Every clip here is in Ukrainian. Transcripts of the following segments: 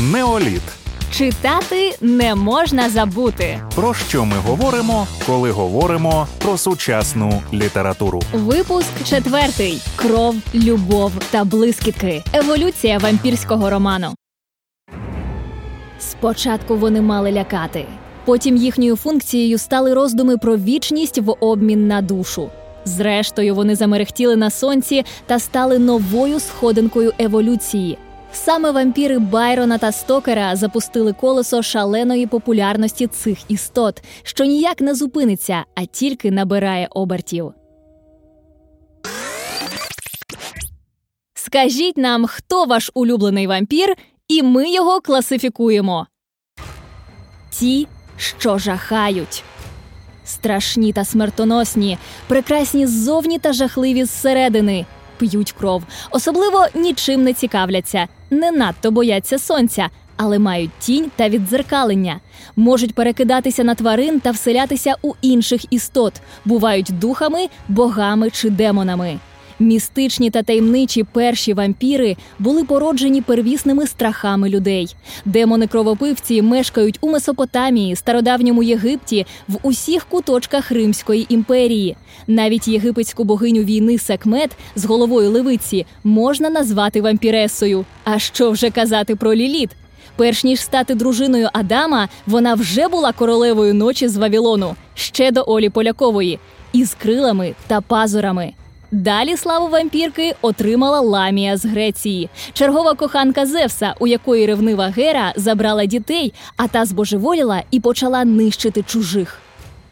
Неоліт. Читати не можна забути. Про що ми говоримо, коли говоримо про сучасну літературу? Випуск четвертий: кров, любов та блискітки. Еволюція вампірського роману. Спочатку вони мали лякати. Потім їхньою функцією стали роздуми про вічність в обмін на душу. Зрештою, вони замерехтіли на сонці та стали новою сходинкою еволюції. Саме вампіри Байрона та Стокера запустили колесо шаленої популярності цих істот, що ніяк не зупиниться, а тільки набирає обертів. Скажіть нам, хто ваш улюблений вампір, і ми його класифікуємо. Ті, що жахають. Страшні та смертоносні, прекрасні ззовні та жахливі зсередини, п'ють кров, особливо нічим не цікавляться, не надто бояться сонця, але мають тінь та віддзеркалення, можуть перекидатися на тварин та вселятися у інших істот, бувають духами, богами чи демонами. Містичні та таємничі перші вампіри були породжені первісними страхами людей. Демони-кровопивці мешкають у Месопотамії, стародавньому Єгипті, в усіх куточках Римської імперії. Навіть єгипетську богиню війни Секмет з головою левиці можна назвати вампіресою. А що вже казати про Ліліт? Перш ніж стати дружиною Адама, вона вже була королевою ночі з Вавілону, ще до Олі Полякової, із крилами та пазурами. Далі славу вампірки отримала Ламія з Греції, чергова коханка Зевса, у якої ревнива Гера забрала дітей, а та збожеволіла і почала нищити чужих.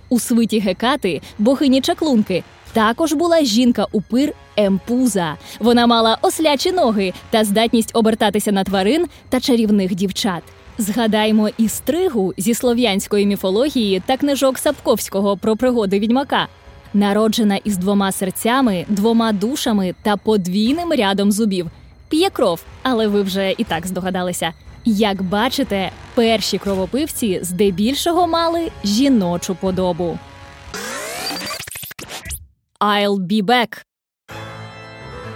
У свиті Гекати, богині чаклунки, також була жінка упир Емпуза. Вона мала ослячі ноги та здатність обертатися на тварин та чарівних дівчат. Згадаймо і стригу зі слов'янської міфології та книжок Сапковського про пригоди відьмака. Народжена із двома серцями, двома душами та подвійним рядом зубів. П'є кров, але ви вже і так здогадалися. Як бачите, перші кровопивці здебільшого мали жіночу подобу. I'll be back.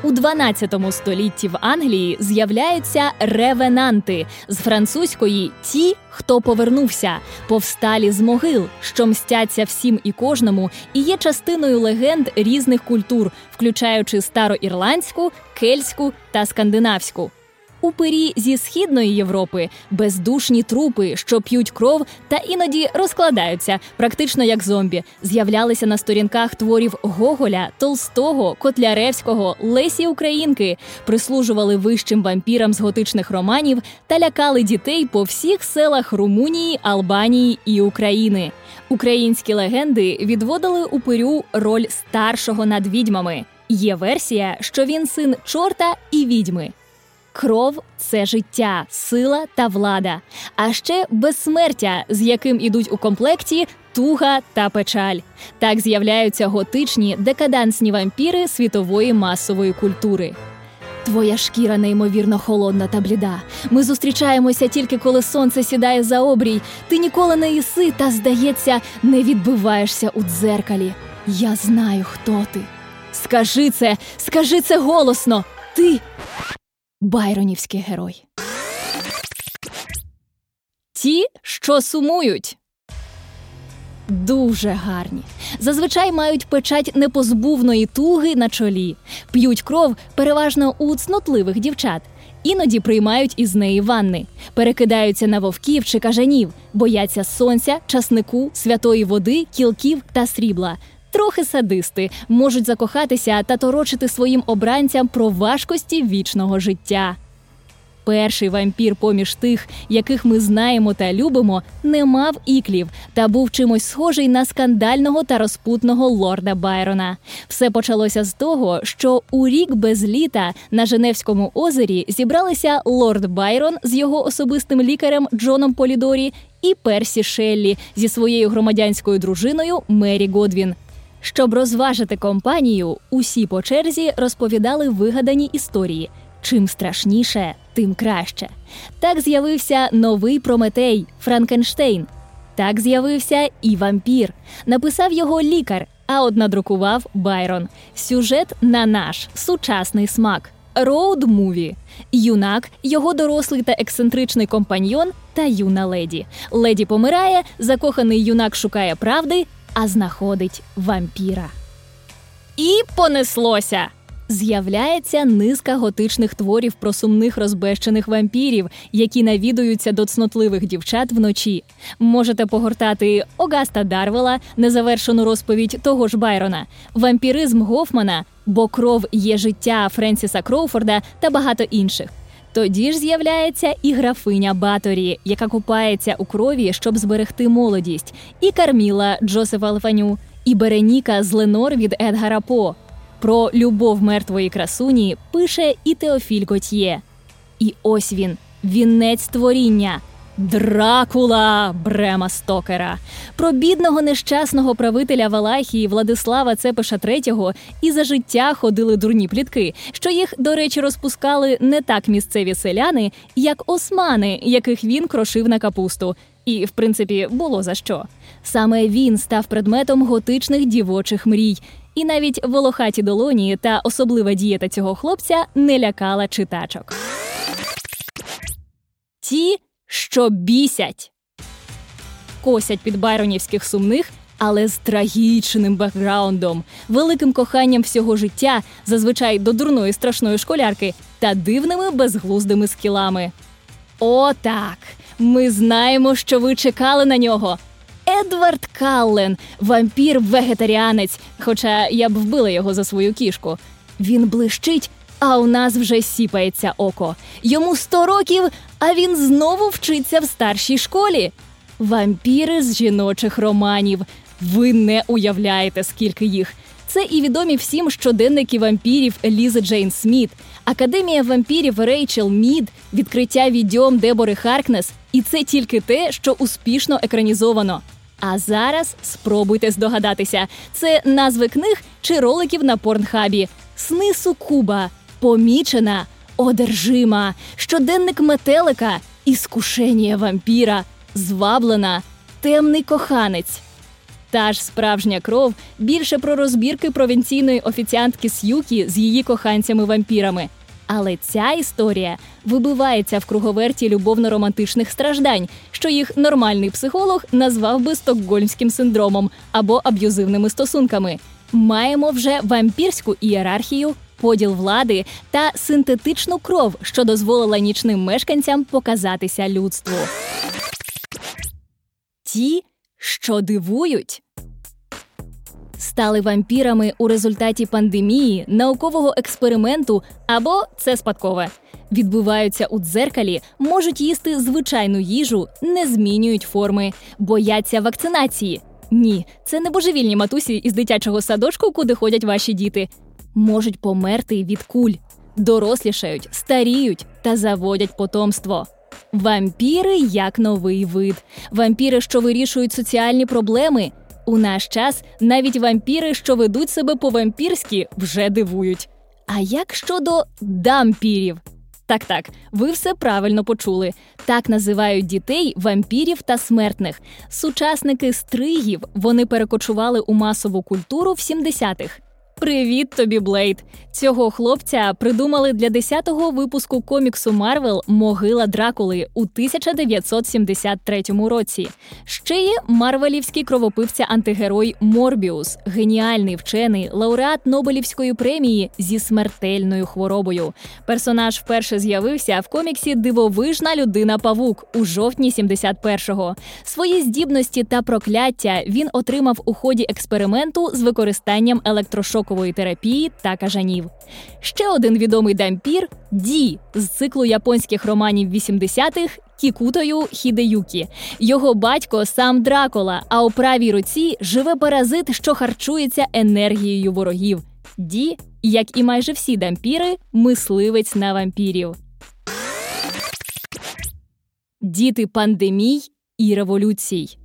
У 12 столітті в Англії з'являються ревенанти з французької ті, хто повернувся, повсталі з могил, що мстяться всім і кожному, і є частиною легенд різних культур, включаючи староірландську, кельтську та скандинавську. Упирі зі східної Європи бездушні трупи, що п'ють кров та іноді розкладаються, практично як зомбі, з'являлися на сторінках творів Гоголя, Толстого, Котляревського, Лесі Українки, прислужували вищим вампірам з готичних романів та лякали дітей по всіх селах Румунії, Албанії і України. Українські легенди відводили упирю роль старшого над відьмами. Є версія, що він син чорта і відьми. Кров це життя, сила та влада, а ще безсмертя, з яким ідуть у комплекті туга та печаль. Так з'являються готичні декадансні вампіри світової масової культури. Твоя шкіра неймовірно холодна та бліда. Ми зустрічаємося тільки коли сонце сідає за обрій. Ти ніколи не їси, та, здається, не відбиваєшся у дзеркалі. Я знаю, хто ти. Скажи це, скажи це голосно. Ти Байронівський герой. Ті, що сумують. Дуже гарні. Зазвичай мають печать непозбувної туги на чолі, п'ють кров переважно у цнотливих дівчат, іноді приймають із неї ванни, перекидаються на вовків чи кажанів, бояться сонця, часнику, святої води, кілків та срібла. Трохи садисти можуть закохатися та торочити своїм обранцям про важкості вічного життя. Перший вампір поміж тих, яких ми знаємо та любимо, не мав іклів та був чимось схожий на скандального та розпутного лорда Байрона. Все почалося з того, що у рік без літа на Женевському озері зібралися лорд Байрон з його особистим лікарем Джоном Полідорі і Персі Шеллі зі своєю громадянською дружиною Мері Годвін. Щоб розважити компанію, усі по черзі розповідали вигадані історії. Чим страшніше, тим краще. Так з'явився новий Прометей Франкенштейн. Так з'явився і вампір. Написав його лікар, а от надрукував Байрон. Сюжет на наш сучасний смак. road movie. Юнак, його дорослий та ексцентричний компаньйон та юна леді. Леді помирає, закоханий юнак шукає правди, а знаходить вампіра. І понеслося. З'являється низка готичних творів про сумних розбещених вампірів, які навідуються до цнотливих дівчат вночі. Можете погортати Огаста Дарвела, незавершену розповідь того ж Байрона, вампіризм Гофмана, бо кров є життя Френсіса Кроуфорда та багато інших. Тоді ж з'являється і графиня Баторі, яка купається у крові, щоб зберегти молодість, і Карміла Джосефа Лфаню, і Береніка з Ленор від Едгара По. Про любов мертвої красуні пише і Теофіль Готьє. І ось він, вінець творіння. Дракула Брема Стокера про бідного нещасного правителя Валахії Владислава Цепиша III і за життя ходили дурні плітки, що їх, до речі, розпускали не так місцеві селяни, як османи, яких він крошив на капусту. І, в принципі, було за що. Саме він став предметом готичних дівочих мрій, і навіть волохаті долоні та особлива дієта цього хлопця не лякала читачок. Ті, що бісять, косять під байронівських сумних. Але з трагічним бекграундом, великим коханням всього життя, зазвичай до дурної страшної школярки, та дивними безглуздими скілами. О, так! Ми знаємо, що ви чекали на нього. Едвард Каллен, вампір-вегетаріанець, хоча я б вбила його за свою кішку. Він блищить, а у нас вже сіпається око. Йому сто років, а він знову вчиться в старшій школі. Вампіри з жіночих романів. Ви не уявляєте, скільки їх. Це і відомі всім щоденники вампірів Елізи Джейн Сміт, Академія вампірів Рейчел Мід, відкриття відьом Дебори Харкнес. І це тільки те, що успішно екранізовано. А зараз спробуйте здогадатися, це назви книг чи роликів на порнхабі, сни Сукуба, помічена, одержима, щоденник метелика, іскушення вампіра, зваблена, темний коханець. Та ж справжня кров більше про розбірки провінційної офіціантки Сюкі з її коханцями-вампірами. Але ця історія вибивається в круговерті любовно-романтичних страждань, що їх нормальний психолог назвав би стокгольмським синдромом або аб'юзивними стосунками. Маємо вже вампірську ієрархію, поділ влади та синтетичну кров, що дозволила нічним мешканцям показатися людству. Ті, що дивують стали вампірами у результаті пандемії, наукового експерименту або це спадкове. Відбуваються у дзеркалі, можуть їсти звичайну їжу, не змінюють форми, бояться вакцинації. Ні, це не божевільні матусі із дитячого садочку, куди ходять ваші діти. Можуть померти від куль, дорослішають, старіють та заводять потомство. Вампіри як новий вид, вампіри, що вирішують соціальні проблеми, у наш час навіть вампіри, що ведуть себе по-вампірськи, вже дивують. А як щодо дампірів? Так, так, ви все правильно почули. Так називають дітей вампірів та смертних. Сучасники стригів вони перекочували у масову культуру в 70-х. Привіт тобі, Блейд! Цього хлопця придумали для 10-го випуску коміксу Марвел Могила Дракули у 1973 році. Ще є Марвелівський кровопивця антигерой Морбіус, геніальний вчений, лауреат Нобелівської премії зі смертельною хворобою. Персонаж вперше з'явився в коміксі Дивовижна людина Павук у жовтні 71-го. Свої здібності та прокляття він отримав у ході експерименту з використанням електрошоку шокової терапії та кажанів. Ще один відомий дампір Ді з циклу японських романів 80-х Кікутою Хідеюкі. Його батько сам Дракола, а у правій руці живе паразит, що харчується енергією ворогів. Ді, як і майже всі дампіри, мисливець на вампірів. Діти пандемій і революцій.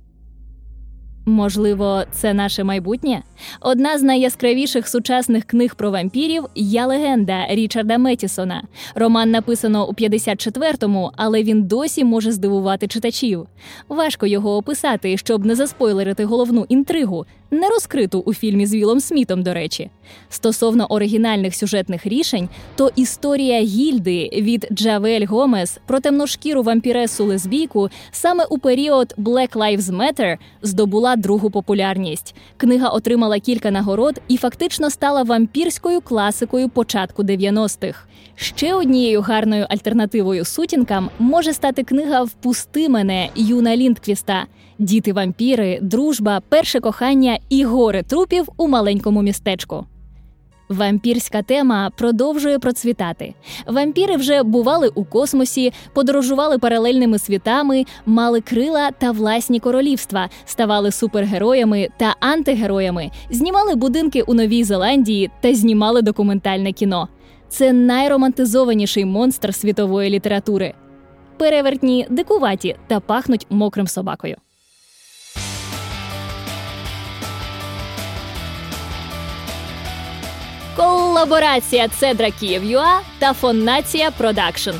Можливо, це наше майбутнє. Одна з найяскравіших сучасних книг про вампірів Я легенда Річарда Метісона. Роман написано у 54-му, але він досі може здивувати читачів. Важко його описати, щоб не заспойлерити головну інтригу. Не розкриту у фільмі з Вілом Смітом, до речі. Стосовно оригінальних сюжетних рішень, то історія гільди від Джавель Гомес про темношкіру вампіресу лесбійку саме у період Black Lives Matter здобула другу популярність. Книга отримала кілька нагород і фактично стала вампірською класикою початку 90-х. Ще однією гарною альтернативою сутінкам може стати книга Впусти мене Юна Ліндквіста. Діти вампіри, дружба, перше кохання і гори трупів у маленькому містечку. Вампірська тема продовжує процвітати. Вампіри вже бували у космосі, подорожували паралельними світами, мали крила та власні королівства, ставали супергероями та антигероями, знімали будинки у Новій Зеландії та знімали документальне кіно. Це найромантизованіший монстр світової літератури. Перевертні дикуваті та пахнуть мокрим собакою. Колаборація Цедра Київ.UA та Фоннація Production.